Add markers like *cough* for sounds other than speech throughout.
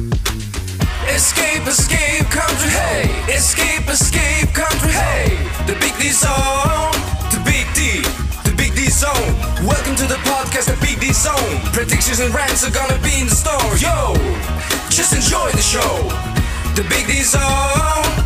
Escape, escape, country, hey! Escape, escape, country, hey! The Big D Zone, the Big D, the Big D Zone. Welcome to the podcast, the Big D Zone. Predictions and rants are gonna be in the store, yo! Just enjoy the show, the Big D Zone.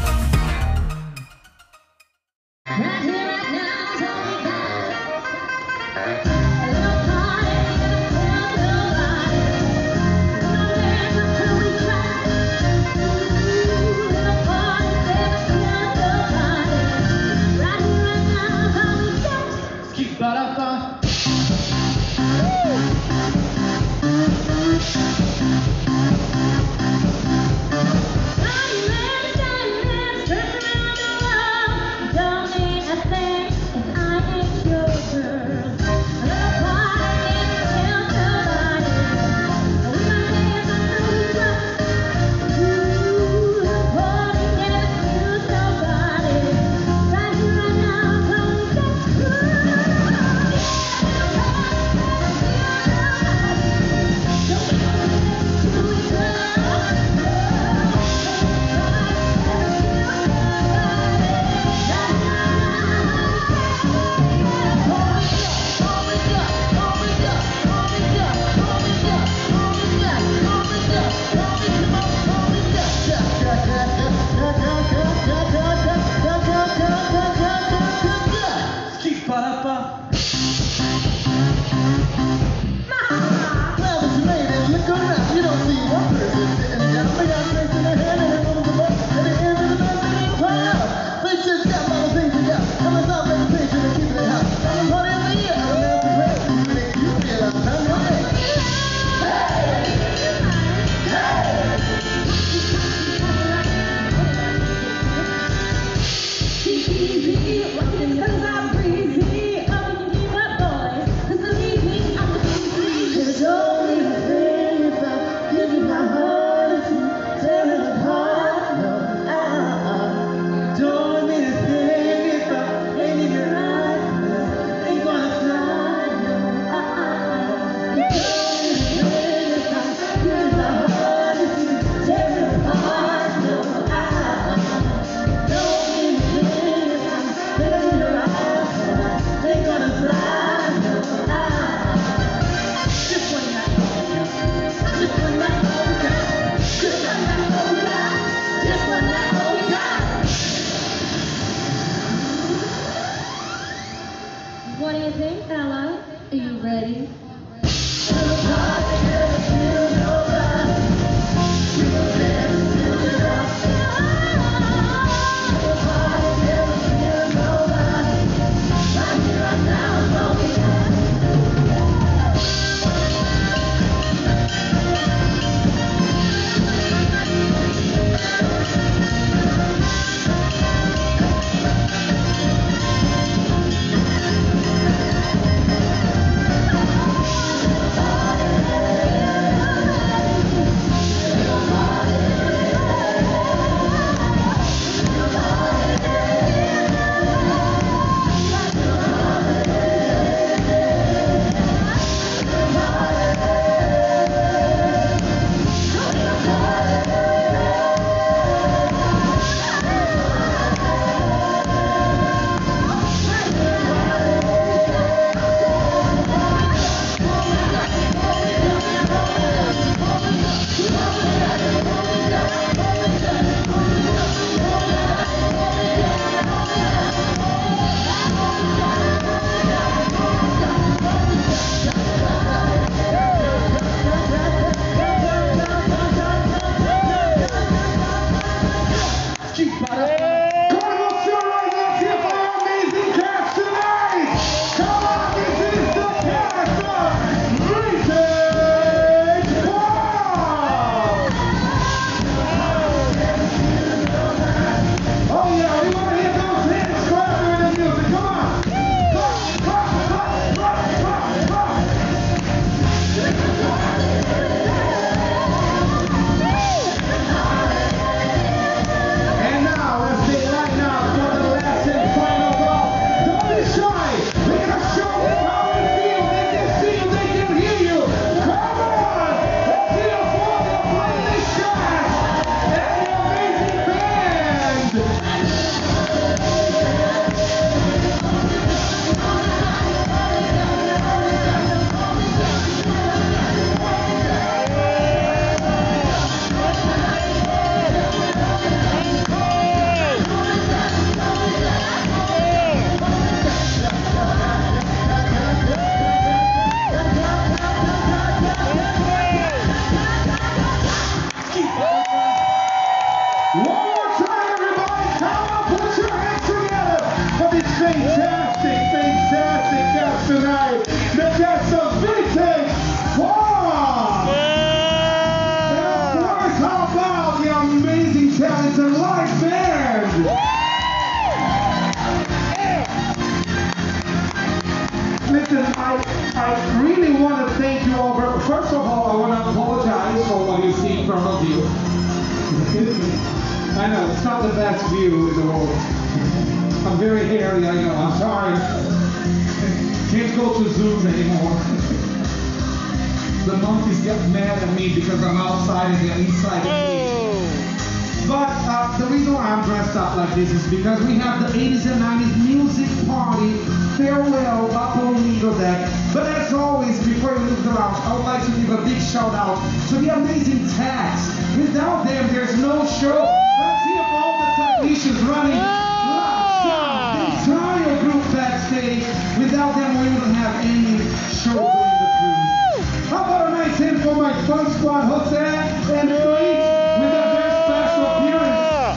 The. Without them, there's no show. Let's hear for all the technicians running. The entire group backstage. Without them, we wouldn't have any show during the cruise. How about a nice hand for my fun squad, Jose and Luis, with a very special appearance.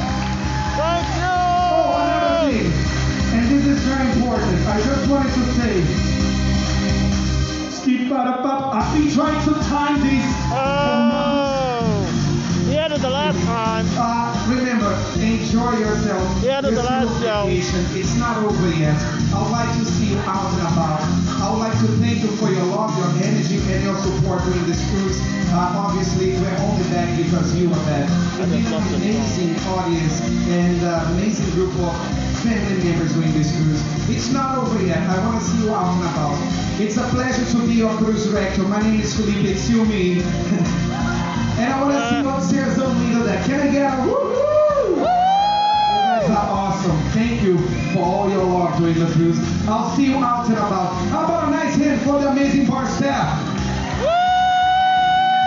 Thank you. Oh, another thing, and this is very important. I just wanted to say, Steve Badapap, I've been trying to time this enjoy yourself. Yeah, that's the last show. It's not over yet. I would like to see you out and about. I would like to thank you for your love, your energy, and your support during this cruise. Uh, obviously, we're only back because you are back. It's been an amazing audience and uh, amazing group of family members during this cruise. It's not over yet. I want to see you out and about. It's a pleasure to be your cruise director. My name is Felipe Siumi. *laughs* And I want to see you upstairs on Lido Deck. Can I get a woohoo? You guys are awesome. Thank you for all your love during the cruise. I'll see you out and about. How about a nice hand for the amazing bar staff?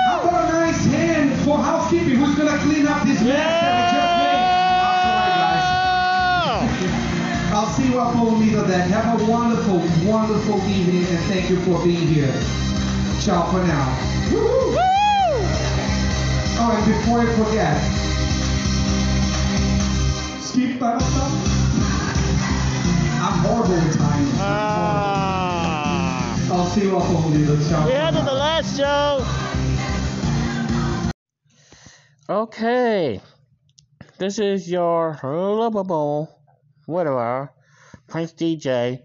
How about a nice hand for housekeeping who's gonna clean up this mess that we just made? I'm sorry, guys. I'll see you up on Lido Deck. Have a wonderful, wonderful evening and thank you for being here. Ciao for now. Woo-hoo. Oh, and before I forget, skip that stuff. I'm horrible with time. Ah. I'll see you up on the show. We had it the last show. Okay. This is your lovable, whatever, Prince DJ,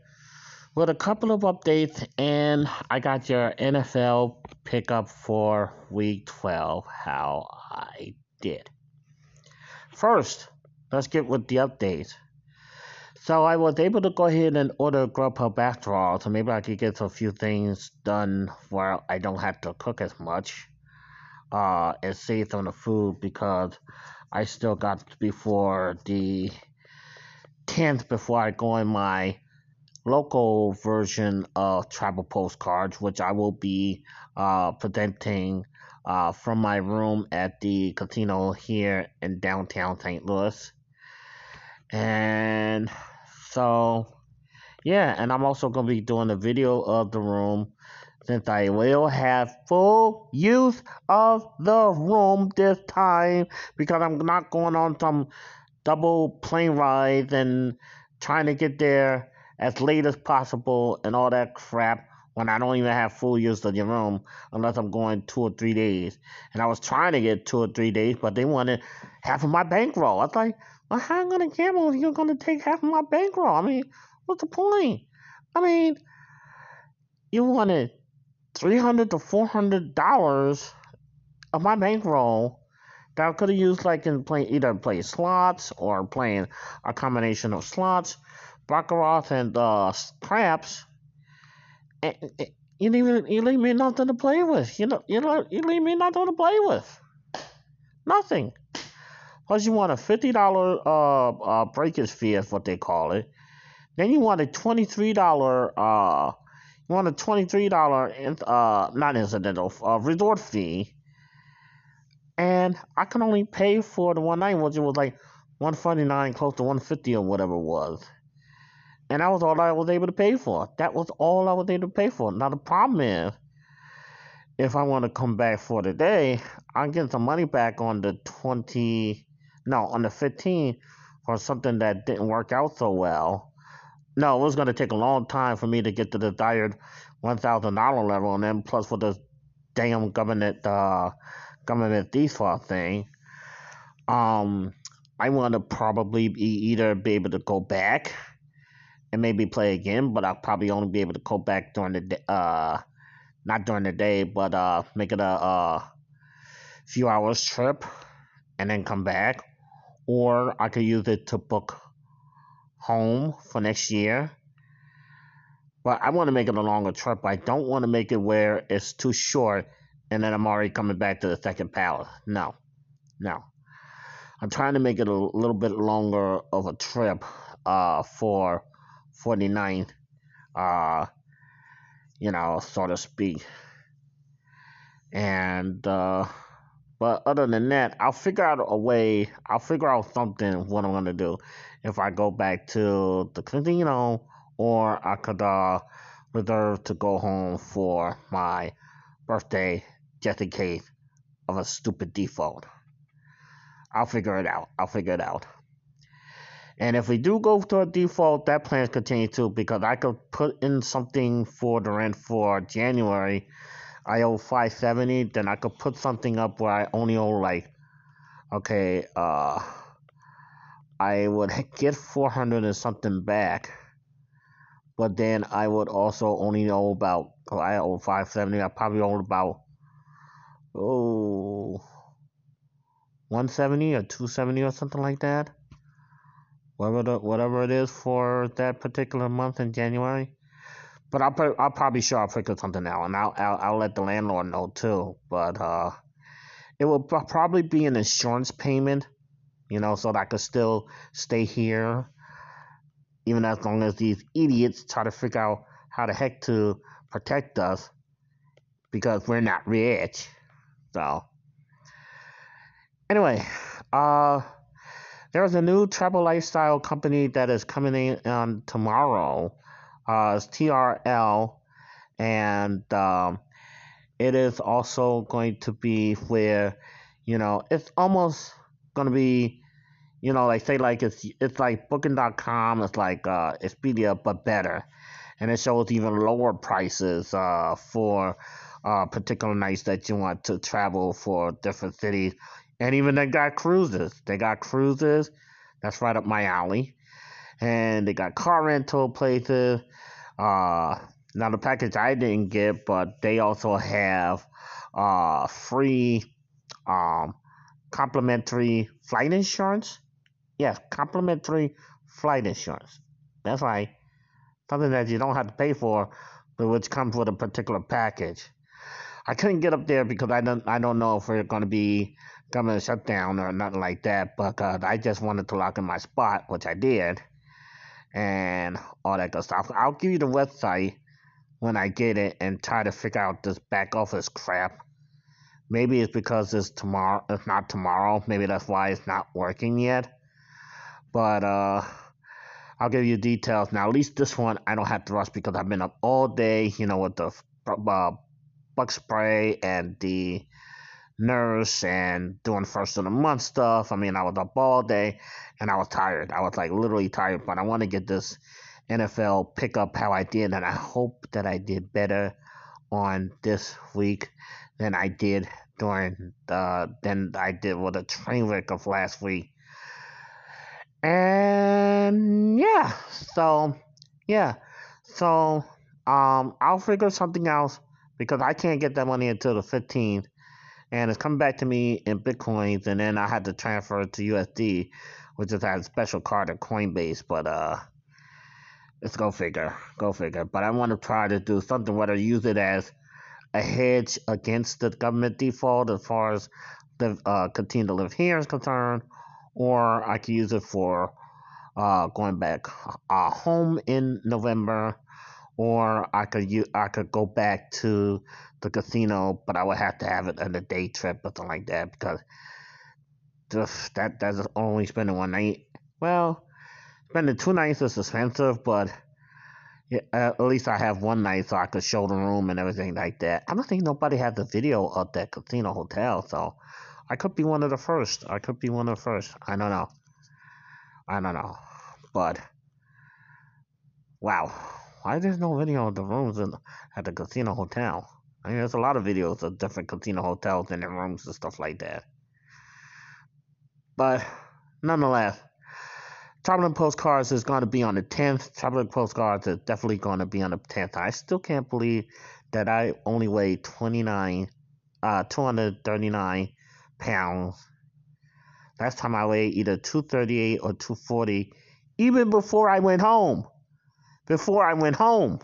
with a couple of updates, and I got your NFL pickup for week 12, how I did. First, let's get with the update. So I was able to go ahead and order Grubhub after all, so maybe I could get a few things done where I don't have to cook as much. Uh, and save on the food because I still got before the 10th before I go in my local version of travel postcards, which I will be uh, presenting uh, from my room at the casino here in downtown St. Louis. And so, yeah, and I'm also going to be doing a video of the room since I will have full use of the room this time because I'm not going on some double plane rides and trying to get there as late as possible and all that crap when I don't even have full use of the room unless I'm going two or three days. And I was trying to get two or three days, but they wanted half of my bankroll. I was like, well, how am I going to gamble if you're going to take half of my bankroll? I mean, what's the point? I mean, you wanted three hundred to four hundred dollars of my bankroll that I could have used like in playing either playing slots or playing a combination of slots, baccarat and uh, craps. And, and you leave you leave me nothing to play with. You know, you know, you leave me nothing to play with. Nothing. Plus, you want a fifty dollar uh, uh breakage fee, is what they call it. Then you want a twenty three dollar uh you want a twenty-three dollar uh not incidental uh, resort fee, and I can only pay for the one night, which was like one forty-nine, close to one fifty or whatever it was, and that was all I was able to pay for. That was all I was able to pay for. Now the problem is, if I want to come back for the day, I'm getting some money back on the twenty, no, on the fifteen, for something that didn't work out so well. No, it was going to take a long time for me to get to the desired one thousand dollar level, and then plus for the damn government uh, government default thing. Um, I want to probably be either be able to go back and maybe play again, but I'll probably only be able to go back during the day, uh, not during the day, but uh, make it a uh, few hours trip and then come back, or I could use it to book home for next year. But I want to make it a longer trip. I don't want to make it where it's too short and then I'm already coming back to the second palace. No, no. I'm trying to make it a little bit longer of a trip uh, for 49, uh, you know, so to speak. And, uh, but other than that, I'll figure out a way, I'll figure out something what I'm to do. If I go back to the casino or I could uh, reserve to go home for my birthday just in case of a stupid default. I'll figure it out. I'll figure it out. And if we do go to a default, that plan continues too because I could put in something for the rent for January. I owe 570, then I could put something up where I only owe like okay, uh I would *laughs* get 400 and something back. But then I would also only owe about I owe 570. I probably owe about oh 170 or 270 or something like that whatever the, whatever it is for that particular month in January but I'll put, I'll probably sure I'll figure something out and I'll, I'll I'll let the landlord know too but uh it will probably be an insurance payment you know so that I could still stay here even as long as these idiots try to figure out how the heck to protect us because we're not rich so, anyway, uh, there's a new travel lifestyle company that is coming in on tomorrow. Uh, it's TRL, and um, it is also going to be where, you know, it's almost going to be, you know, like say like it's it's like Booking.com, it's like uh, Expedia but better, and it shows even lower prices uh, for uh, particular nights that you want to travel for different cities. And even they got cruises. They got cruises. That's right up my alley. And they got car rental places. Uh, now the package I didn't get, but they also have uh, free um, complimentary flight insurance. Yes, complimentary flight insurance. That's right. Something that you don't have to pay for, but which comes with a particular package. I couldn't get up there because I don't I don't know if we're to be government shutdown or nothing like that. But uh, I just wanted to lock in my spot, which I did, and all that good stuff. I'll give you the website when I get it and try to figure out this back office crap. Maybe it's because it's tomorrow. It's not tomorrow. Maybe that's why it's not working yet. But uh, I'll give you details now. At least this one I don't have to rush because I've been up all day. You know, with the uh, bug spray and the nurse and doing first of the month stuff. I mean, I was up all day and I was tired. I was like literally tired, but I want to get this NFL pick up how I did, and I hope that I did better on this week than I did during the than I did with the train wreck of last week. And yeah, so yeah, so um, I'll figure something else because I can't get that money until the 15th, and it's coming back to me in bitcoins, and then I had to transfer it to USD, which is a special card at Coinbase. But uh, let's go figure, go figure. But I want to try to do something whether use it as a hedge against the government default as far as the uh, continue to live here is concerned, or I can use it for uh, going back uh, home in November or I could u- I could go back to the casino, but I would have to have it on a day trip or something like that because just that that's only spending one night. Well, spending two nights is expensive, but yeah, at least I have one night so I could show the room and everything like that. I don't think nobody has a video of that casino hotel, so I could be one of the first. I could be one of the first. I don't know. I don't know, but wow why there's no video of the rooms in, at the casino hotel? I mean, there's a lot of videos of different casino hotels and their rooms and stuff like that. But nonetheless, traveling postcards is going to be on the 10th. Traveling postcards is definitely going to be on the 10th. I still can't believe that I only weigh 29, uh, 239 pounds. Last time I weighed either 238 or 240, even before I went home. Before I went home,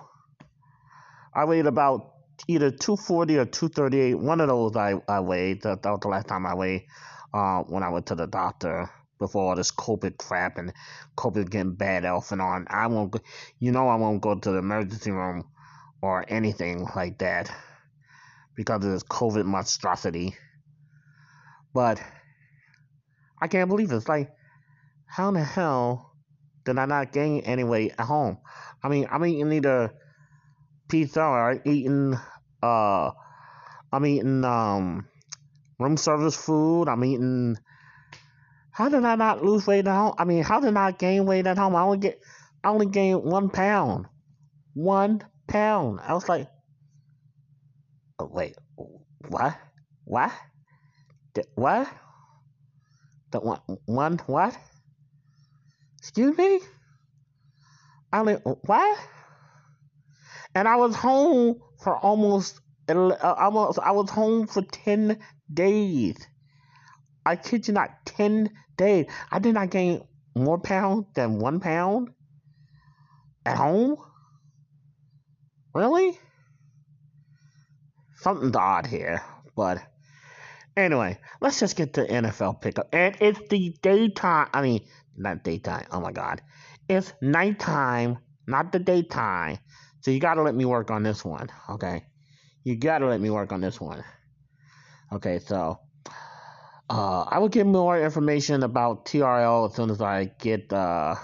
I weighed about either 240 or 238. One of those I, I weighed. That, was the last time I weighed uh, when I went to the doctor before all this COVID crap and COVID getting bad off and on. I won't, go, you know, I won't go to the emergency room or anything like that because of this COVID monstrosity. But I can't believe it. It's like, how in the hell did I not gain any weight at home? I mean, I'm eating either pizza or eating, uh, I'm eating, um, room service food. I'm eating, how did I not lose weight at home? I mean, how did I gain weight at home? I only get, I only gained one pound. One pound. I was like, oh, wait, what? What? What? The one, one what? Excuse me? I only, what? And I was home for almost, uh, almost, I was home for 10 days. I kid you not, 10 days. I did not gain more pounds than one pound at home. Really? Something's odd here, but anyway, let's just get to NFL pickup. And it's the daytime, I mean, not daytime, oh my god. It's nighttime, not the daytime. So you gotta let me work on this one, okay? You gotta let me work on this one. Okay, so uh, I will get more information about TRL as soon as I get uh,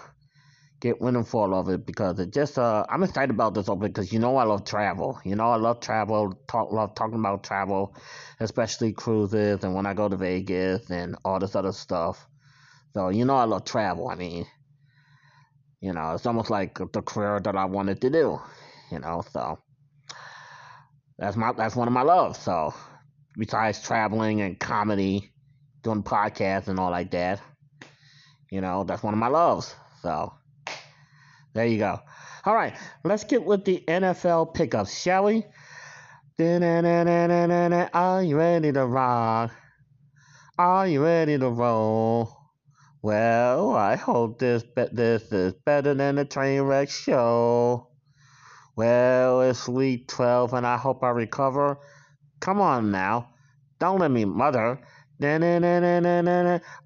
get wind and fall of it because it just uh, I'm excited about this opening because you know I love travel. You know I love travel. Talk love talking about travel, especially cruises and when I go to Vegas and all this other stuff. So you know I love travel. I mean, you know it's almost like the career that I wanted to do. You know, so that's my that's one of my loves. So besides traveling and comedy, doing podcasts and all like that, you know that's one of my loves. So. There you go. All right, let's get with the NFL pickups, shall we? Are you ready to rock? Are you ready to roll? Well, I hope this be- this is better than the train wreck show. Well, it's week 12 and I hope I recover. Come on now. Don't let me mother.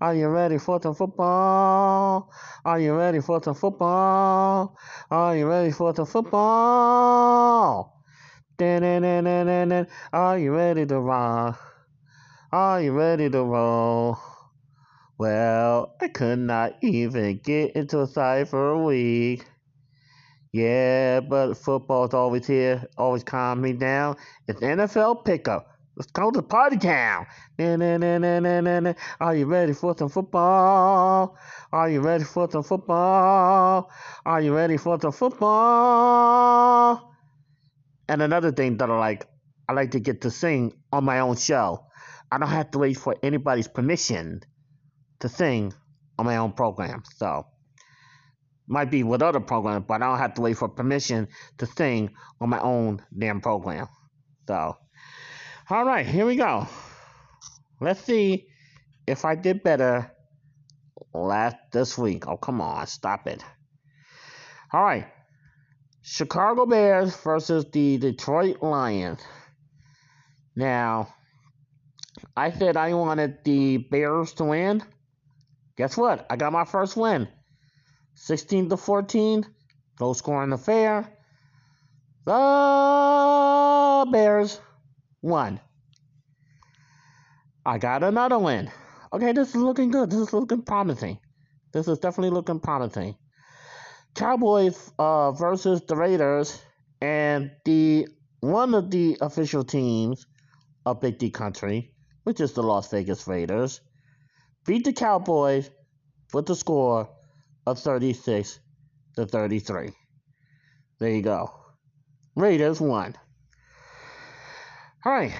Are you ready for some football? Are you ready for some football? Are you ready for some football? Are you ready to rock? Are you ready to roll? Well, I could not even get into a side for a week. Yeah, but football's always here, always calm me down. It's NFL pickup. Let's go to Party Town. Are you ready for some football? Are you ready for some football? Are you ready for some football? And another thing that I like, I like to get to sing on my own show. I don't have to wait for anybody's permission to sing on my own program. So, might be with other programs, but I don't have to wait for permission to sing on my own damn program. So, all right, here we go. Let's see if I did better last this week. Oh, come on, stop it. All right. Chicago Bears versus the Detroit Lions. Now, I said I wanted the Bears to win. Guess what? I got my first win. 16 to 14. Low scoring affair. The Bears won. I got another win. Okay, this is looking good. This is looking promising. This is definitely looking promising. Cowboys uh, versus the Raiders, and the one of the official teams of Big D Country, which is the Las Vegas Raiders, beat the Cowboys with the score of 36 to 33. There you go. Raiders won. All right.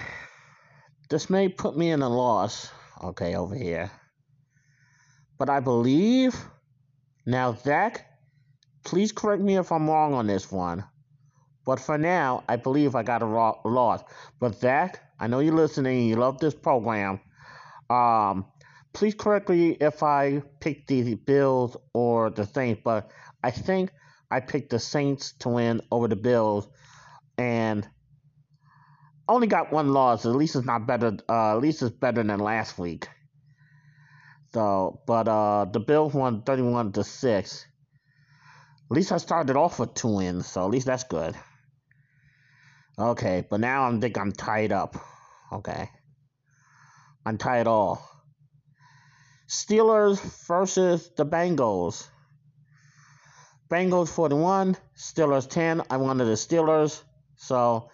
This may put me in a loss, okay, over here. But I believe. Now, Zach, please correct me if I'm wrong on this one. But for now, I believe I got a loss. But Zach, I know you're listening. You love this program. Um, please correct me if I picked the Bills or the Saints, but I think I picked the Saints to win over the Bills, and only got one loss. At least it's not better. Uh, at least it's better than last week. So, but uh, the Bills won thirty-one to six. At least I started off with two wins, so at least that's good. Okay, but now I think I'm tied up. Okay. I'm tied all. Steelers versus the Bengals. Bengals 41, Steelers 10. I wanted the Steelers. So,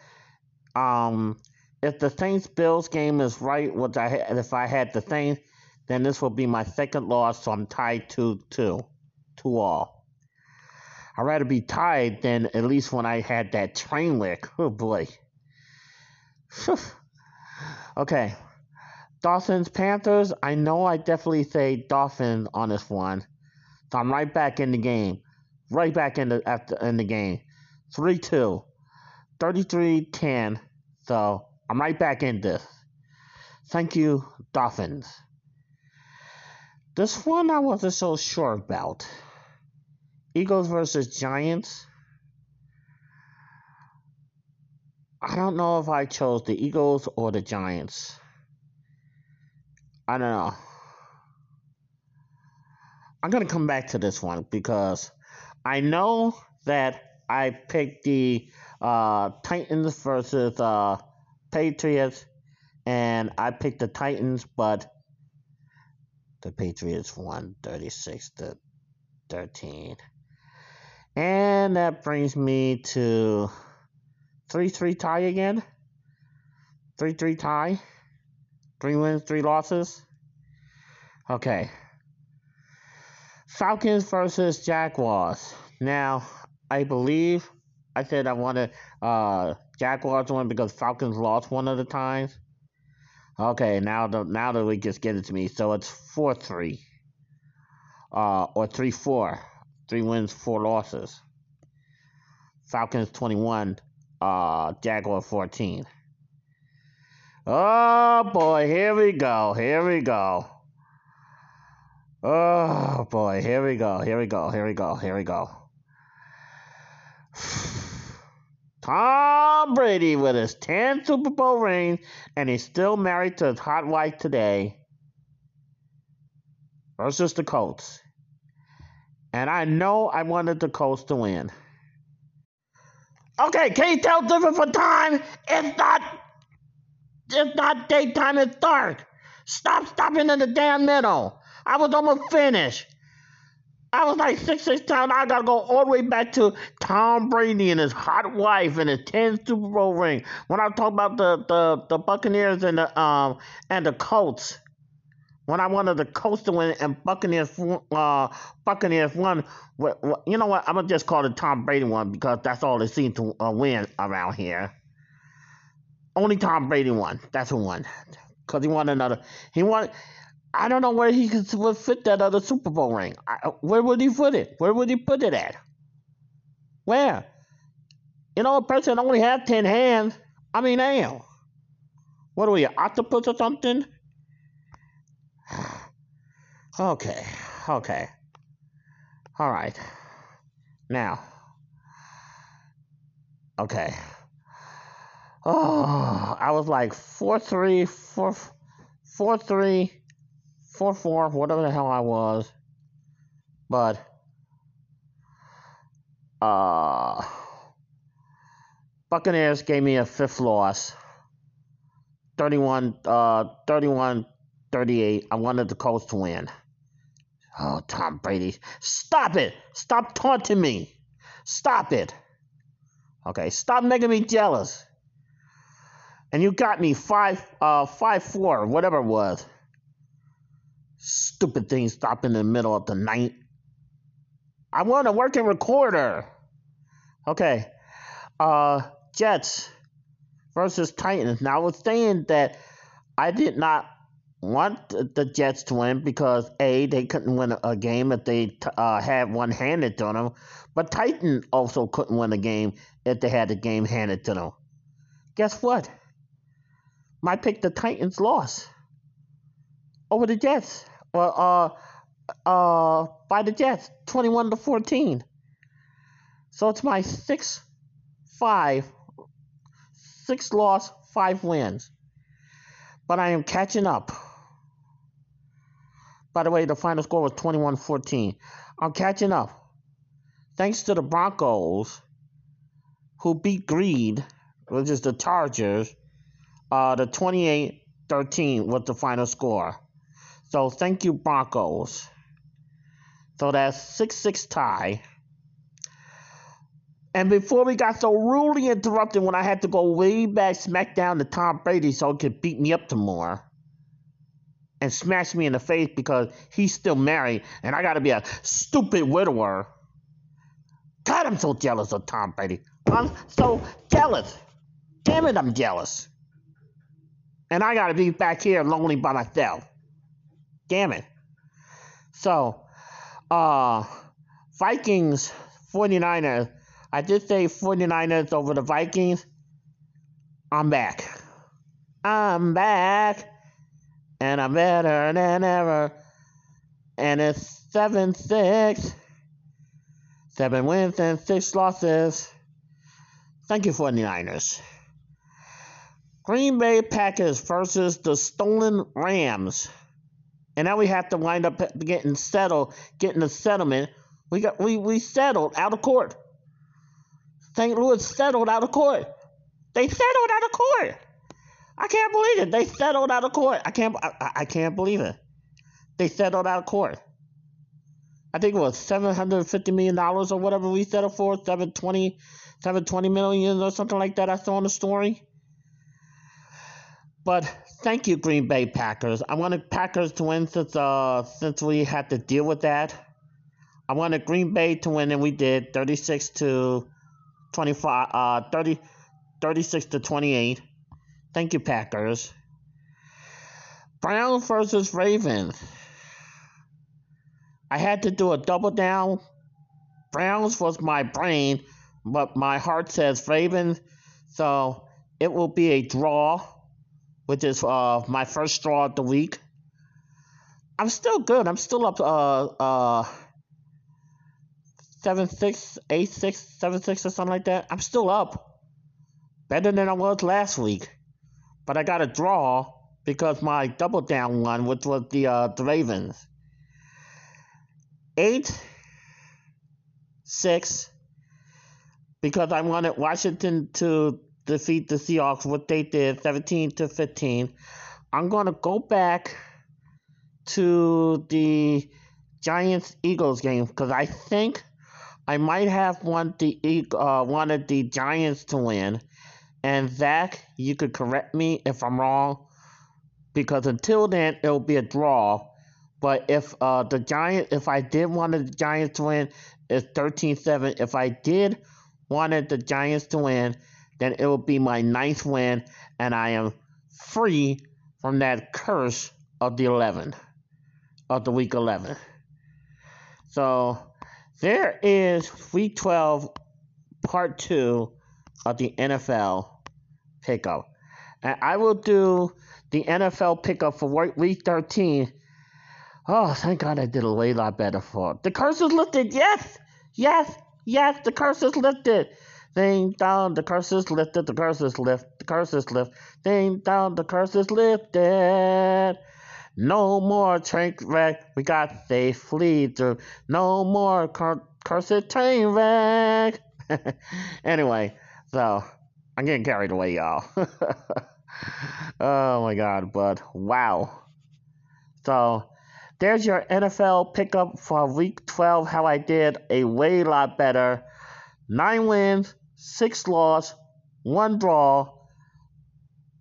um, if the Saints Bills game is right, which I if I had the Saints, then this will be my second loss. So I'm tied to two, two all. I'd rather be tied than at least when I had that train wreck. Oh boy. okay. Dolphins Panthers. I know I definitely say Dolphins on this one. So I'm right back in the game. Right back in the after in the game. 3-2. 33-10. So I'm right back in this. Thank you, Dolphins. This one I wasn't so sure about. Eagles versus Giants. I don't know if I chose the Eagles or the Giants. I don't know. I'm going to come back to this one because I know that I picked the uh, Titans versus uh, Patriots, and I picked the Titans, but the Patriots won 36 to 13. And that brings me to 3 3 tie again. 3 3 tie. Three wins, three losses. Okay. Falcons versus Jaguars. Now, I believe I said I wanted uh Jaguars win because Falcons lost one of the times. Okay, now the now the league just get it to me. So it's four three. Uh or three four. Three wins, four losses. Falcons 21, uh, Jaguar 14. Oh boy, here we go, here we go. Oh boy, here we go, here we go, here we go, here we go. *sighs* Tom Brady with his 10 Super Bowl rings, and he's still married to his hot wife today. Versus the Colts. And I know I wanted the Colts to win. Okay, can you tell different for time? It's not it's not daytime, it's dark. Stop stopping in the damn middle. I was almost finished. I was like six six down. I gotta go all the way back to Tom Brady and his hot wife and his ten Super Bowl ring. When I talk about the, the, the Buccaneers and the um and the Colts, when I wanted the Colts to win and Buccaneers uh Buccaneers won, you know what? I'm gonna just call it Tom Brady one because that's all they seem to uh, win around here. Only Tom Brady won. That's who won. Cause he won another. He won. I don't know where he could would fit that other Super Bowl ring. I, uh, where would he put it? Where would he put it at? Where? You know, a person only has ten hands. I mean, damn. What are we, octopus or something? *sighs* okay, okay. All right. Now. Okay. Oh, I was like four three four four three four four whatever the hell I was, but uh, Buccaneers gave me a fifth loss. 31 uh 31 38. I wanted the Colts to win. Oh, Tom Brady. Stop it. Stop taunting me. Stop it. Okay, stop making me jealous. And you got me five uh five four, whatever it was. Stupid thing stop in the middle of the night. I want a working recorder. Okay. Uh Jets versus Titans. Now I was saying that I did not want the Jets to win because a they couldn't win a game if they uh, had one handed to them, but Titan also couldn't win a game if they had the game handed to them. Guess what? My pick, the Titans lost. over the Jets. Well, uh, uh, by the Jets, 21 to 14. So it's my six, five, six loss, five wins. But I am catching up. By the way, the final score was 21 14. I'm catching up. Thanks to the Broncos, who beat Greed, which is the Chargers, uh, the 28 13 was the final score. So thank you, Broncos. So that's 6 6 tie. And before we got so rudely interrupted when I had to go way back SmackDown to Tom Brady so he could beat me up some more and smash me in the face because he's still married and I gotta be a stupid widower. God, I'm so jealous of Tom Brady. I'm so jealous. Damn it, I'm jealous. And I gotta be back here lonely by myself. Damn it. So, uh, Vikings, 49ers. I did say 49ers over the Vikings. I'm back. I'm back. And I'm better than ever. And it's 7 6. Seven wins and six losses. Thank you, 49ers. Green Bay Packers versus the Stolen Rams. And now we have to wind up getting settled, getting a settlement. We got we, we settled out of court. St. Louis settled out of court. They settled out of court. I can't believe it. They settled out of court. I can't I, I can't believe it. They settled out of court. I think it was seven hundred fifty million dollars or whatever we settled for, 720, 720 million or something like that. I saw in the story. But thank you, Green Bay Packers. I wanted Packers to win since uh since we had to deal with that. I wanted Green Bay to win, and we did, thirty six to twenty five, uh 30, 36 to twenty eight. Thank you, Packers. Browns versus Ravens. I had to do a double down. Browns was my brain, but my heart says Ravens. So it will be a draw, which is uh, my first draw of the week. I'm still good. I'm still up uh uh seven six, eight six, seven six or something like that. I'm still up. Better than I was last week. But I got a draw because my double down one, which was the uh, the Ravens eight, six, because I wanted Washington to defeat the Seahawks, what they did, 17 to 15. I'm going to go back to the Giants Eagles game because I think I might have want the uh, wanted the Giants to win. And Zach, you could correct me if I'm wrong, because until then it'll be a draw. But if uh, the Giants, if I did want the Giants to win, it's 13-7. If I did wanted the Giants to win, then it will be my ninth win, and I am free from that curse of the 11, of the week 11. So there is week 12, part two of the NFL pickup. And I will do the NFL pickup for week 13 Oh, thank God I did a way lot better for it. The curse is lifted. Yes, yes, yes. The curse is lifted. Ding down, the curse is lifted. The curse is lifted. The curse is lifted. Ding down, the curse is lifted. No more train wreck. We got safely through. No more cur- cursed train wreck. *laughs* anyway, so I'm getting carried away, y'all. *laughs* oh my God, but wow. So there's your NFL pickup for week 12. How I did a way lot better. Nine wins, six loss, one draw.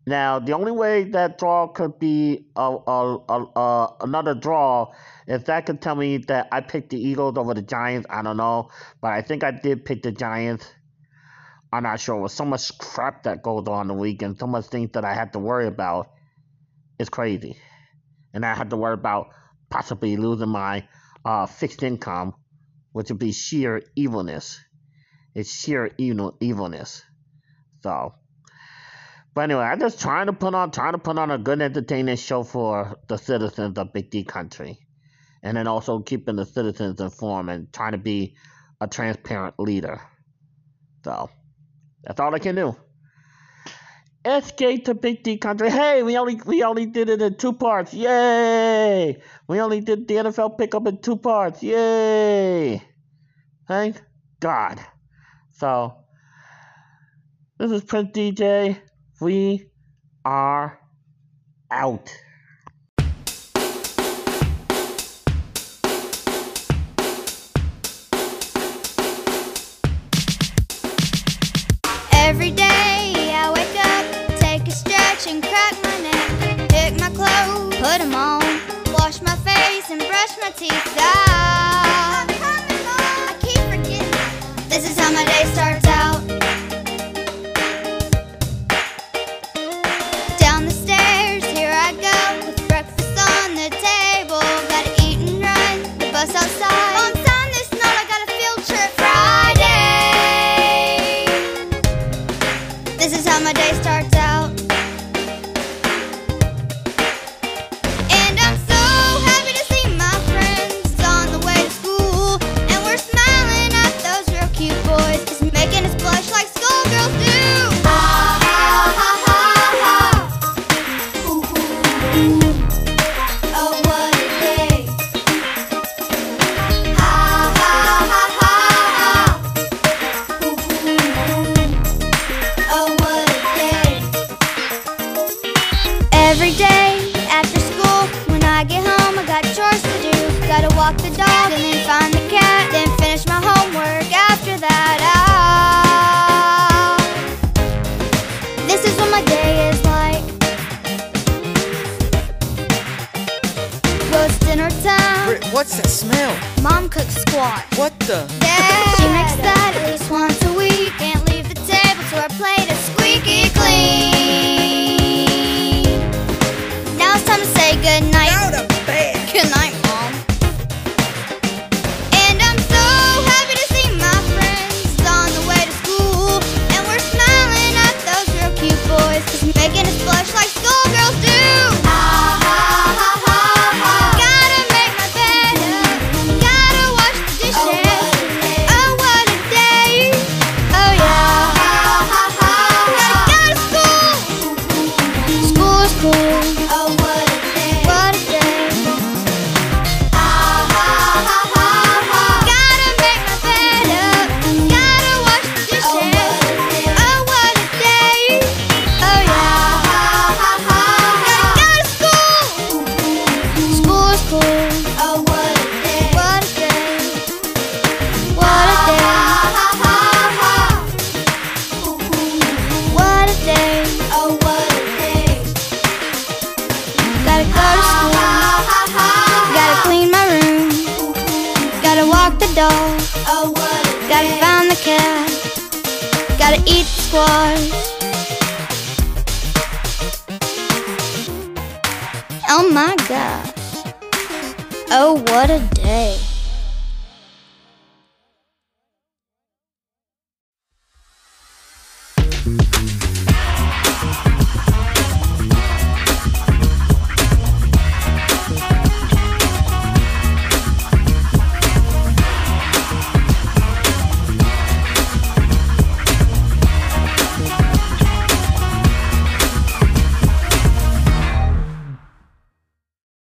Now, the only way that draw could be a, a, a, a, another draw is that could tell me that I picked the Eagles over the Giants. I don't know. But I think I did pick the Giants. I'm not sure. With so much crap that goes on the week and so much things that I had to worry about, it's crazy. And I had to worry about possibly losing my uh, fixed income, which would be sheer evilness. It's sheer evil, evilness. So, but anyway, I'm just trying to put on trying to put on a good entertainment show for the citizens of Big D country, and then also keeping the citizens informed and trying to be a transparent leader. So, that's all I can do. Escape to Big D country. Hey, we only we only did it in two parts. Yay! We only did the NFL pickup in two parts. Yay! Thank God. So, this is Prince DJ. We are out. Every day I wake up, take a stretch and crack my neck, pick my clothes, put them on, wash my face and brush my teeth. I